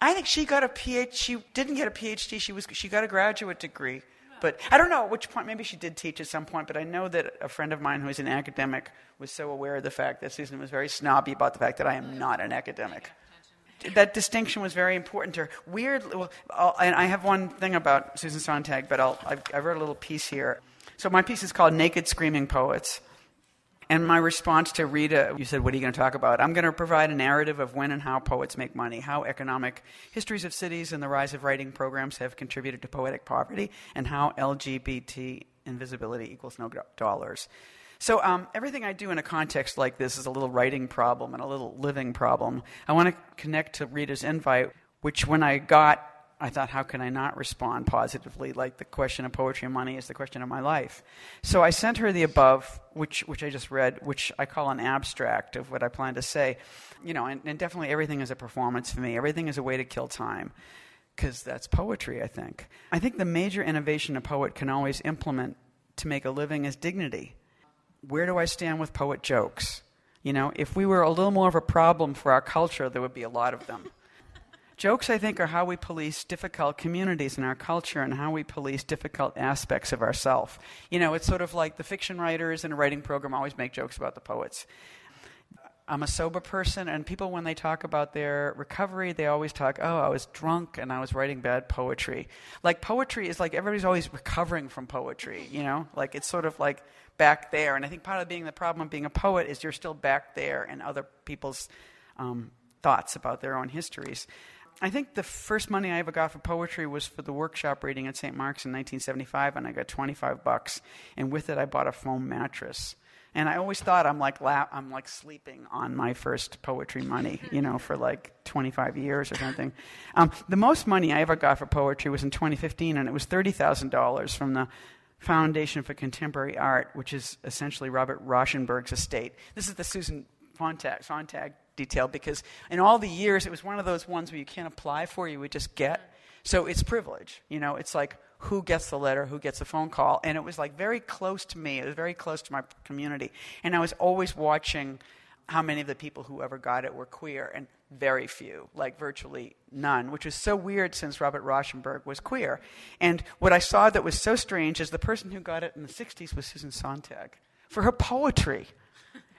I think she got a PhD. She didn't get a PhD. She, was, she got a graduate degree. But I don't know at which point. Maybe she did teach at some point. But I know that a friend of mine who is an academic was so aware of the fact that Susan was very snobby about the fact that I am not an academic that distinction was very important to her. Weird, well, and I have one thing about Susan Sontag, but I'll, I, I wrote a little piece here. So my piece is called Naked Screaming Poets. And my response to Rita, you said, What are you going to talk about? I'm going to provide a narrative of when and how poets make money, how economic histories of cities and the rise of writing programs have contributed to poetic poverty, and how LGBT invisibility equals no dollars. So, um, everything I do in a context like this is a little writing problem and a little living problem. I want to connect to Rita's invite, which when I got, I thought, how can I not respond positively? Like the question of poetry and money is the question of my life. So I sent her the above, which, which I just read, which I call an abstract of what I plan to say. You know, and, and definitely everything is a performance for me, everything is a way to kill time because that's poetry, I think. I think the major innovation a poet can always implement to make a living is dignity where do I stand with poet jokes? You know, if we were a little more of a problem for our culture, there would be a lot of them. Jokes, I think, are how we police difficult communities in our culture and how we police difficult aspects of ourselves. You know, it's sort of like the fiction writers in a writing program always make jokes about the poets. I'm a sober person, and people, when they talk about their recovery, they always talk, oh, I was drunk and I was writing bad poetry. Like, poetry is like everybody's always recovering from poetry, you know? Like, it's sort of like back there. And I think part of being the problem of being a poet is you're still back there in other people's um, thoughts about their own histories. I think the first money I ever got for poetry was for the workshop reading at St. Mark's in 1975, and I got 25 bucks. And with it, I bought a foam mattress. And I always thought I'm like la- I'm like sleeping on my first poetry money, you know, for like 25 years or something. Um, the most money I ever got for poetry was in 2015, and it was $30,000 from the Foundation for Contemporary Art, which is essentially Robert Rauschenberg's estate. This is the Susan Sontag, Sontag detail because in all the years it was one of those ones where you can't apply for, you would just get. So it's privilege. You know, it's like who gets the letter, who gets the phone call. And it was like very close to me. It was very close to my community. And I was always watching how many of the people who ever got it were queer, and very few, like virtually none, which was so weird since Robert Rauschenberg was queer. And what I saw that was so strange is the person who got it in the 60s was Susan Sontag for her poetry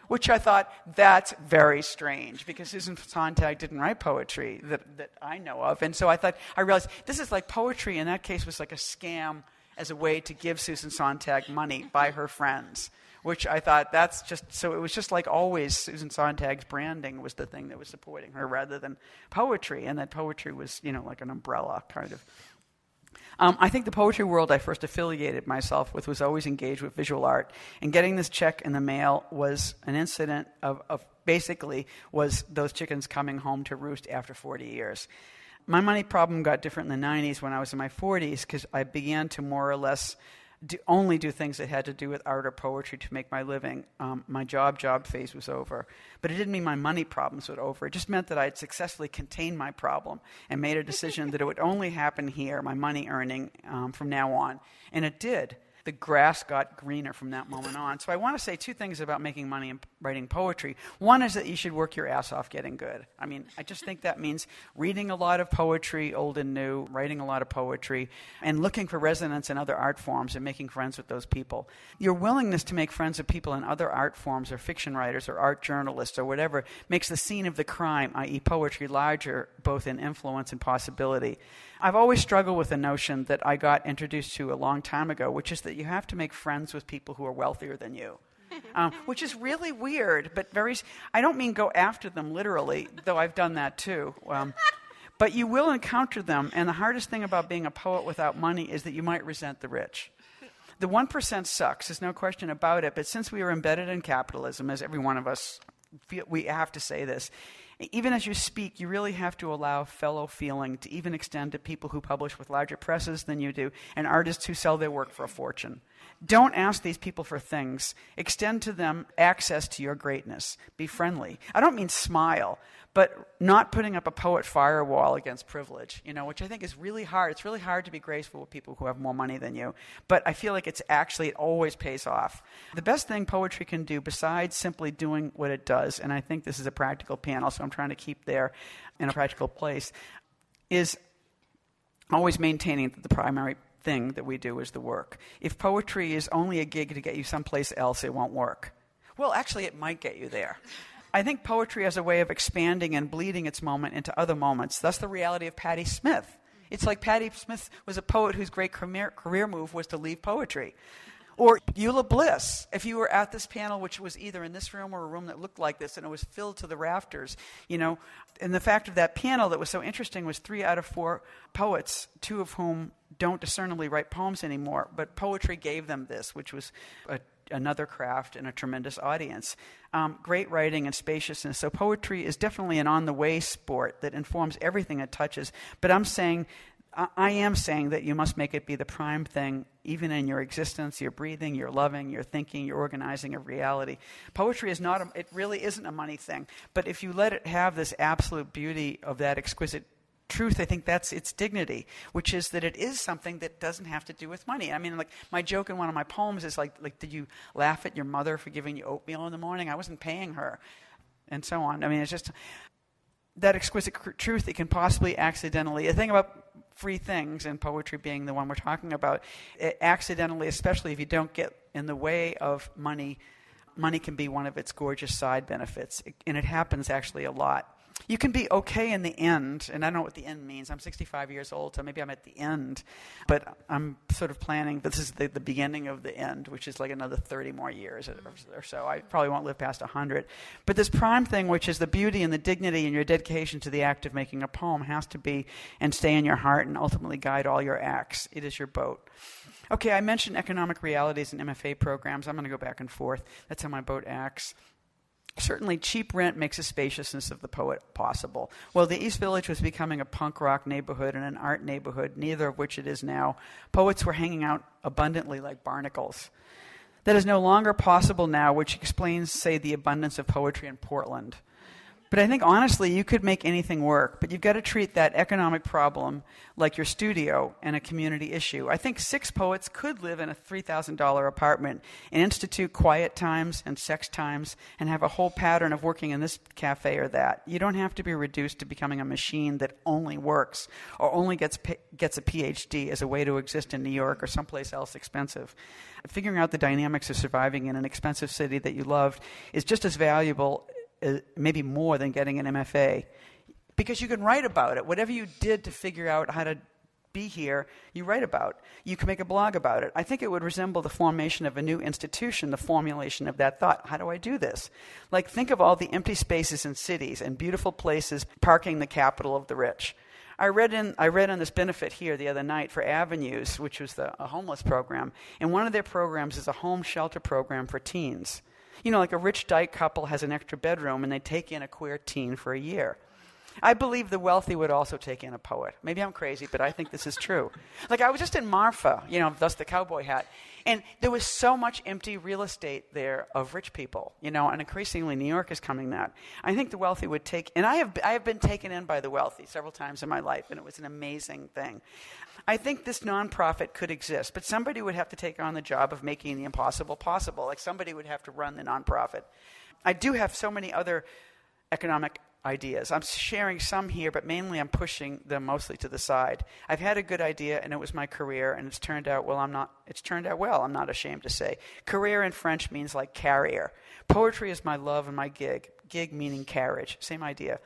which I thought that's very strange because Susan Sontag didn't write poetry that, that I know of. And so I thought, I realized this is like poetry in that case was like a scam as a way to give Susan Sontag money by her friends, which I thought that's just, so it was just like always Susan Sontag's branding was the thing that was supporting her rather than poetry. And that poetry was, you know, like an umbrella kind of. Um, I think the poetry world I first affiliated myself with was always engaged with visual art, and getting this check in the mail was an incident of, of basically was those chickens coming home to roost after 40 years. My money problem got different in the 90s when I was in my 40s because I began to more or less do, only do things that had to do with art or poetry to make my living. Um, my job job phase was over, but it didn't mean my money problems were over. It just meant that I had successfully contained my problem and made a decision that it would only happen here, my money earning um, from now on, and it did the grass got greener from that moment on. So I want to say two things about making money and writing poetry. One is that you should work your ass off getting good. I mean, I just think that means reading a lot of poetry, old and new, writing a lot of poetry, and looking for resonance in other art forms and making friends with those people. Your willingness to make friends with people in other art forms or fiction writers or art journalists or whatever makes the scene of the crime, i.e., poetry, larger both in influence and possibility. I've always struggled with the notion that I got introduced to a long time ago, which is that you have to make friends with people who are wealthier than you. [LAUGHS] Um, which is really weird, but very. I don't mean go after them literally, though I've done that too. Um, [LAUGHS] but you will encounter them, and the hardest thing about being a poet without money is that you might resent the rich. The 1% sucks, there's no question about it, but since we are embedded in capitalism, as every one of us feel, we have to say this, even as you speak, you really have to allow fellow feeling to even extend to people who publish with larger presses than you do and artists who sell their work for a fortune. Don't ask these people for things. Extend to them access to your greatness. Be friendly. I don't mean smile, but not putting up a poet firewall against privilege, you know, which I think is really hard. It's really hard to be graceful with people who have more money than you, but I feel like it's actually, it always pays off. The best thing poetry can do, besides simply doing what it does, and I think this is a practical panel, so I'm trying to keep there in a practical place, is always maintaining that the primary thing that we do is the work. If poetry is only a gig to get you someplace else, it won't work. Well, actually, it might get you there. I think poetry has a way of expanding and bleeding its moment into other moments. That's the reality of Patti Smith. It's like Patti Smith was a poet whose great career, career move was to leave poetry. Or Eula Biss, if you were at this panel, which was either in this room or a room that looked like this, and it was filled to the rafters, you know, and the fact of that panel that was so interesting was three out of four poets, two of whom don't discernibly write poems anymore, but poetry gave them this, which was a another craft and a tremendous audience. Um, great writing and spaciousness. So, poetry is definitely an on the way sport that informs everything it touches. But I'm saying, I am saying that you must make it be the prime thing, even in your existence, your breathing, your loving, your thinking, your organizing of reality. Poetry is not, a, it really isn't a money thing. But if you let it have this absolute beauty of that exquisite truth, I think that's its dignity, which is that it is something that doesn't have to do with money. I mean, like my joke in one of my poems is like, like, did you laugh at your mother for giving you oatmeal in the morning? I wasn't paying her, and so on. I mean, it's just that exquisite cr- truth. It can possibly accidentally. The thing about free things and poetry being the one we're talking about, it accidentally, especially if you don't get in the way of money, money can be one of its gorgeous side benefits, it, and it happens actually a lot you can be okay in the end, and I don't know what the end means. I'm 65 years old, so maybe I'm at the end, but I'm sort of planning this is the, the beginning of the end, which is like another 30 more years or, or so. I probably won't live past 100. But this prime thing, which is the beauty and the dignity and your dedication to the act of making a poem, has to be and stay in your heart and ultimately guide all your acts. It is your boat. Okay, I mentioned economic realities and MFA programs. I'm going to go back and forth. That's how my boat acts. Certainly, cheap rent makes the spaciousness of the poet possible. Well, the East Village was becoming a punk rock neighborhood and an art neighborhood, neither of which it is now. Poets were hanging out abundantly like barnacles. That is no longer possible now, which explains, say, the abundance of poetry in Portland. But I think honestly, you could make anything work, but you've got to treat that economic problem like your studio and a community issue. I think six poets could live in a $3,000 apartment and institute quiet times and sex times and have a whole pattern of working in this cafe or that. You don't have to be reduced to becoming a machine that only works or only gets, gets a PhD as a way to exist in New York or someplace else expensive. Figuring out the dynamics of surviving in an expensive city that you loved is just as valuable Uh, maybe more than getting an MFA. Because you can write about it. Whatever you did to figure out how to be here, you write about. You can make a blog about it. I think it would resemble the formation of a new institution, the formulation of that thought. How do I do this? Like, think of all the empty spaces in cities and beautiful places parking the capital of the rich. I read in I read on this benefit here the other night for Avenues, which was the, a homeless program, and one of their programs is a home shelter program for teens. You know, like a rich dyke couple has an extra bedroom and they take in a queer teen for a year. I believe the wealthy would also take in a poet. Maybe I'm crazy, but I think this is true. [LAUGHS] Like I was just in Marfa, you know, thus the cowboy hat, and there was so much empty real estate there of rich people, you know, and increasingly New York is coming that. I think the wealthy would take, and I have I have been taken in by the wealthy several times in my life, and it was an amazing thing. I think this nonprofit could exist, but somebody would have to take on the job of making the impossible possible. Like somebody would have to run the nonprofit. I do have so many other economic ideas. I'm sharing some here, but mainly I'm pushing them mostly to the side. I've had a good idea, and it was my career, and it's turned out well. I'm not. It's turned out well. I'm not ashamed to say. Career in French means like carrier. Poetry is my love and my gig. Gig meaning carriage. Same idea.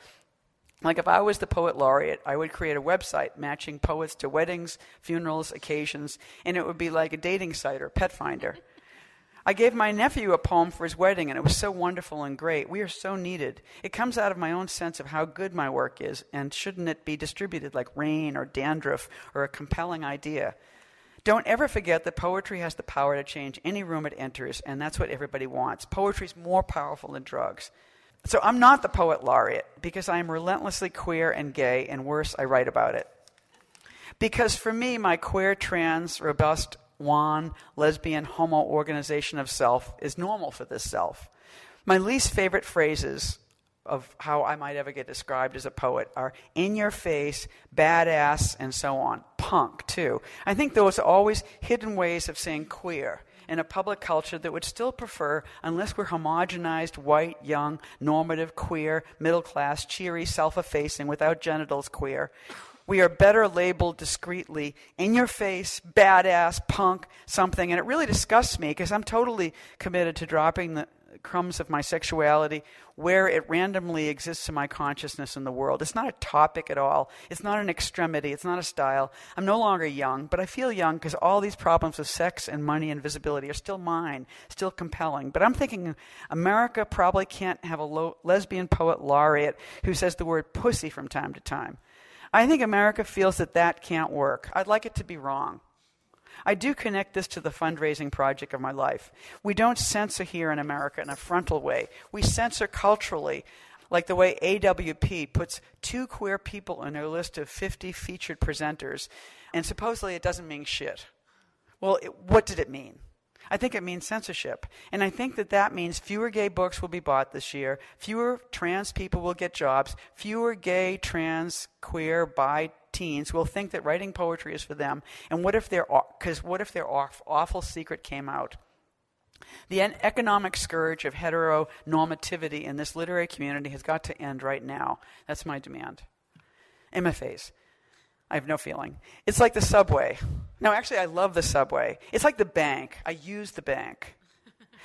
Like if I was the poet laureate, I would create a website matching poets to weddings, funerals, occasions, and it would be like a dating site or pet finder. I gave my nephew a poem for his wedding, and it was so wonderful and great. We are so needed. It comes out of my own sense of how good my work is, and shouldn't it be distributed like rain or dandruff or a compelling idea? Don't ever forget that poetry has the power to change any room it enters, and that's what everybody wants. Poetry is more powerful than drugs. So I'm not the poet laureate because I am relentlessly queer and gay, and worse, I write about it. Because for me, my queer, trans, robust, wan, lesbian, homo organization of self is normal for this self. My least favorite phrases of how I might ever get described as a poet are in your face, badass, and so on. Punk, too. I think those are always hidden ways of saying queer in a public culture that would still prefer, unless we're homogenized, white, young, normative, queer, middle class, cheery, self effacing, without genitals queer. We are better labeled discreetly, in your face, badass, punk, something. And it really disgusts me because I'm totally committed to dropping the, crumbs of my sexuality where it randomly exists in my consciousness in the world. It's not a topic at all. It's not an extremity. It's not a style. I'm no longer young, but I feel young because all these problems of sex and money and visibility are still mine, still compelling. But I'm thinking America probably can't have a lo- lesbian poet laureate who says the word pussy from time to time. I think America feels that that can't work. I'd like it to be wrong. I do connect this to the fundraising project of my life. We don't censor here in America in a frontal way, we censor culturally. Like the way AWP puts two queer people in their list of 50 featured presenters, and supposedly it doesn't mean shit. Well, it, what did it mean? I think it means censorship. And I think that that means fewer gay books will be bought this year, fewer trans people will get jobs, fewer gay, trans, queer, bi, teens will think that writing poetry is for them. And what if their because what if their awful secret came out? The economic scourge of heteronormativity in this literary community has got to end right now. That's my demand. MFAs. I have no feeling. It's like the subway. No, actually, I love the subway. It's like the bank. I use the bank.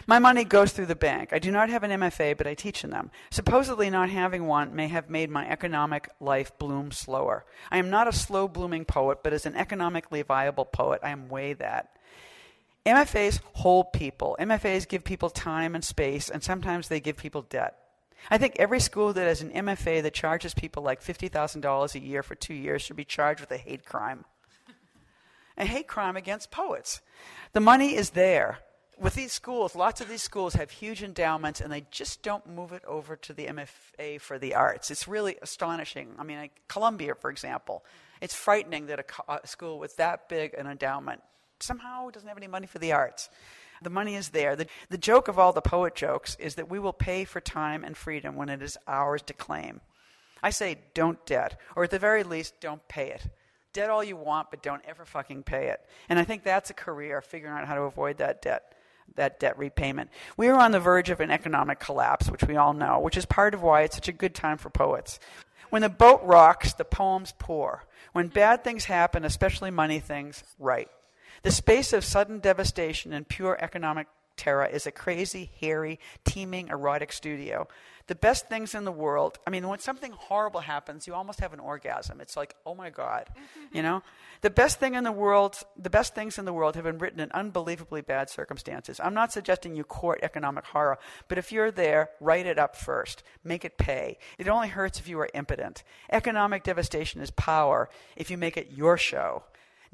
My money goes through the bank. I do not have an MFA, but I teach in them. Supposedly, not having one may have made my economic life bloom slower. I am not a slow blooming poet, but as an economically viable poet, I am way that. MFAs hold people. MFAs give people time and space, and sometimes they give people debt. I think every school that has an MFA that charges people like $50,000 a year for two years should be charged with a hate crime. a hate crime against poets. The money is there with these schools, lots of these schools have huge endowments and they just don't move it over to the MFA for the arts. It's really astonishing. I mean, like Columbia, for example, it's frightening that a, co- a school with that big an endowment somehow doesn't have any money for the arts. The money is there. The, the joke of all the poet jokes is that we will pay for time and freedom when it is ours to claim. I say, don't debt, or at the very least, don't pay it. Debt all you want, but don't ever fucking pay it. And I think that's a career, figuring out how to avoid that debt that debt repayment. We are on the verge of an economic collapse, which we all know, which is part of why it's such a good time for poets. When the boat rocks, the poems pour. When bad things happen, especially money things, write. The space of sudden devastation and pure economic terror is a crazy, hairy, teeming, erotic studio the best things in the world. I mean, when something horrible happens, you almost have an orgasm. It's like, oh my God, you know? [LAUGHS] The best thing in the world, the best things in the world have been written in unbelievably bad circumstances. I'm not suggesting you court economic horror, but if you're there, write it up first. Make it pay. It only hurts if you are impotent. Economic devastation is power if you make it your show.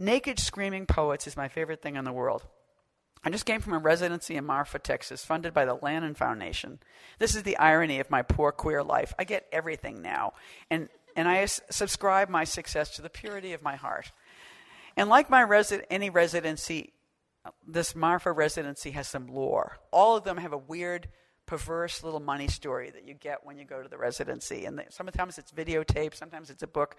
Naked screaming poets is my favorite thing in the world. I just came from a residency in Marfa, Texas, funded by the Lannan Foundation. This is the irony of my poor queer life. I get everything now, and, and I subscribe my success to the purity of my heart. And like my resi- any residency, this Marfa residency has some lore. All of them have a weird, perverse little money story that you get when you go to the residency. And sometimes it's videotape, sometimes it's a book,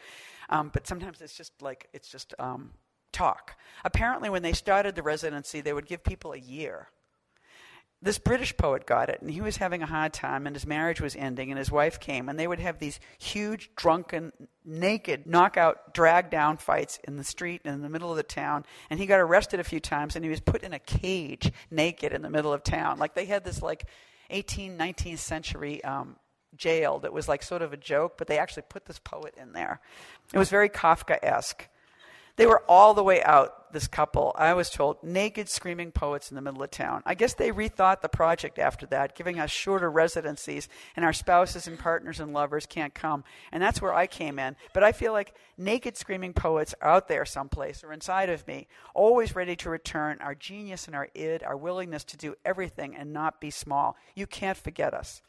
um, but sometimes it's just like it's just um, talk. Apparently, when they started the residency, they would give people a year. This British poet got it, and he was having a hard time, and his marriage was ending, and his wife came, and they would have these huge, drunken, naked, knockout, drag down fights in the street and in the middle of the town. And he got arrested a few times, and he was put in a cage, naked, in the middle of town. Like they had this, like, 18th, 19th century um, jail that was like sort of a joke, but they actually put this poet in there. It was very Kafka esque. They were all the way out, this couple, I was told, naked screaming poets in the middle of town. I guess they rethought the project after that, giving us shorter residencies, and our spouses and partners and lovers can't come. And that's where I came in. But I feel like naked screaming poets are out there someplace or inside of me, always ready to return our genius and our id, our willingness to do everything and not be small. You can't forget us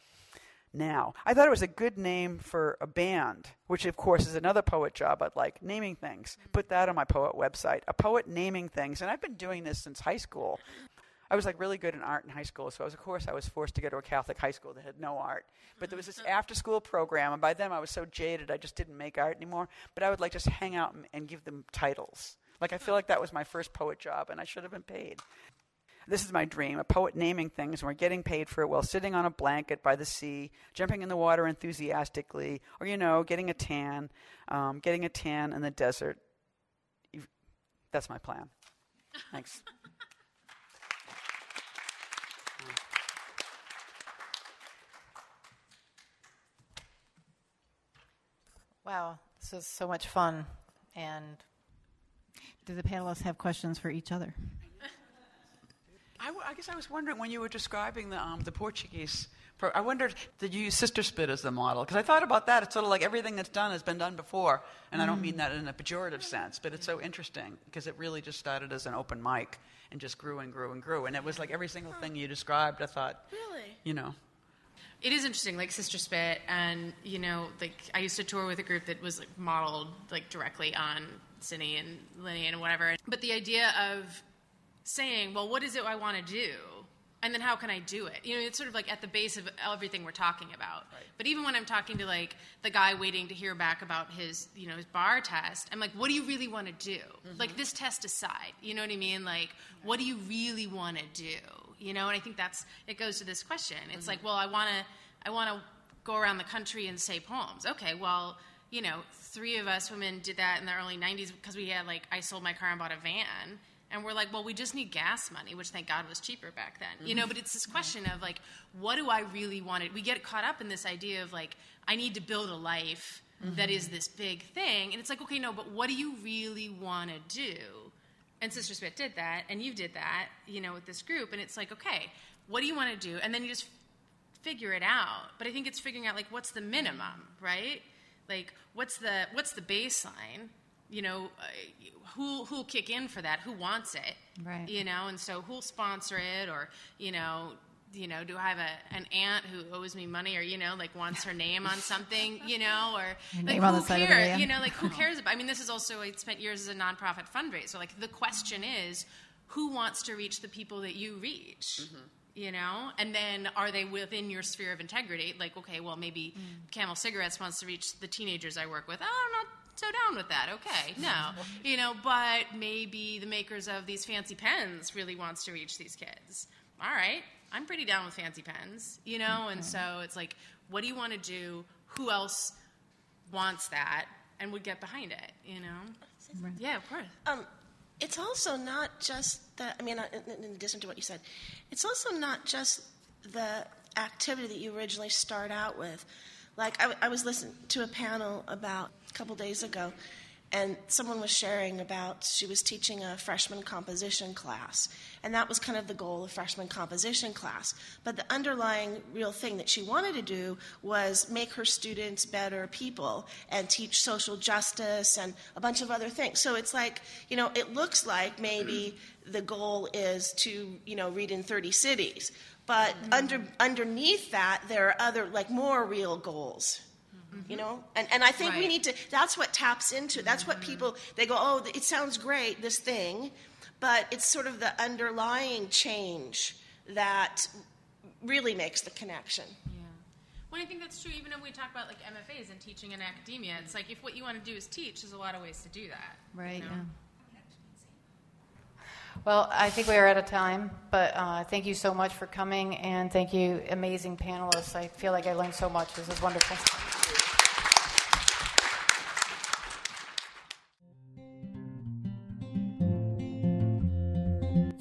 now. I thought it was a good name for a band, which of course is another poet job I'd like, naming things. Mm-hmm. Put that on my poet website. A poet naming things. And I've been doing this since high school. I was like really good in art in high school, so was, of course I was forced to go to a Catholic high school that had no art. But there was this mm-hmm. after school program, and by then I was so jaded I just didn't make art anymore. But I would like just hang out and, and give them titles. Like I feel like that was my first poet job, and I should have been paid. This is my dream a poet naming things, and we're getting paid for it while sitting on a blanket by the sea, jumping in the water enthusiastically, or, you know, getting a tan, um, getting a tan in the desert. That's my plan. Thanks.
Wow, this is so much fun. And do the panelists have questions for each other?
I, w- I guess I was wondering when you were describing the, um, the Portuguese. Pro- I wondered, did you use Sister Spit as the model? Because I thought about that. It's sort of like everything that's done has been done before. And mm. I don't mean that in a pejorative sense, but it's so interesting because it really just started as an open mic and just grew and grew and grew. And it was like every single thing you described, I thought,
really?
You know.
It is interesting, like Sister Spit, and you know, like I used to tour with a group that was like modeled like directly on Cindy and Linny and whatever. But the idea of saying, well, what is it I want to do? And then how can I do it? You know, it's sort of like at the base of everything we're talking about. Right. But even when I'm talking to like the guy waiting to hear back about his, you know, his bar test, I'm like, what do you really want to do? Mm-hmm. Like this test aside, you know what I mean? Like, what do you really want to do? You know, and I think that's it goes to this question. It's mm-hmm. like, well, I want to, I want to go around the country and say poems. Okay, well, you know, three of us women did that in the early '90s because we had like I sold my car and bought a van
and we're like, well, we just need gas money, which thank God was cheaper back then, you know. Mm-hmm. But it's this question of like, what do I really want? It? We get caught up in this idea of like, I need to build a life that mm-hmm. is this big thing, and it's like, okay, no, but what do you really want to do? And Sister Spit did that, and you did that, you know, with this group, and it's like, okay, what do you want to do? And then you just figure it out. But I think it's figuring out like what's the minimum, right? Like what's the what's the baseline? You know, uh, who who'll kick in for that? Who wants it?
Right.
You know, and so who'll sponsor it, or you know, you know, do I have a, an aunt who owes me money, or you know, like wants her name on something, you know, or [LAUGHS] like
name on
who
the side of it,
cares? You know, like who [LAUGHS] cares about? I mean, this is also I spent years as a nonprofit fundraiser. Like the question is, who wants to reach the people that you reach? You know, and then are they within your sphere of integrity? Like, okay, well, maybe Camel Cigarettes wants to reach the teenagers I work with. Oh, I'm not so down with that. Okay, no, [LAUGHS] you know, but maybe the makers of these fancy pens really wants to reach these kids. All right, I'm pretty down with fancy pens, you know, and so it's like, what do you want to do? Who else wants that and would get behind it? You know? Yeah, of course.
Um, it's also not just that, I mean, uh, in, in addition to what you said, it's also not just the activity that you originally start out with. Like, I was listening to a panel about a couple days ago, and someone was sharing about she was teaching a freshman composition class, and that was kind of the goal of freshman composition class. But the underlying real thing that she wanted to do was make her students better people and teach social justice and a bunch of other things. So it's like, you know, it looks like maybe the goal is to, you know, read in 30 cities. But mm-hmm. under, underneath that, there are other, like, more real goals you know and, and i think we need to that's what taps into that's what people they go oh it sounds great this thing but it's sort of the underlying change that really makes the connection
Yeah. Well, I think that's true. Even if we talk about like MFAs and teaching in academia, it's like if what you want to do is teach, there's a lot of ways to do that.
Right.
you know?
Yeah. Well, I think we are out of time, but uh, thank you so much for coming, and thank you, amazing panelists. I feel like I learned so much. This is wonderful.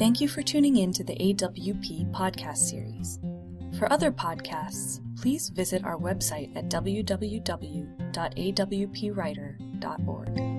Thank you for tuning in to the AWP podcast series. For other podcasts, please visit our website at www.awpwriter.org.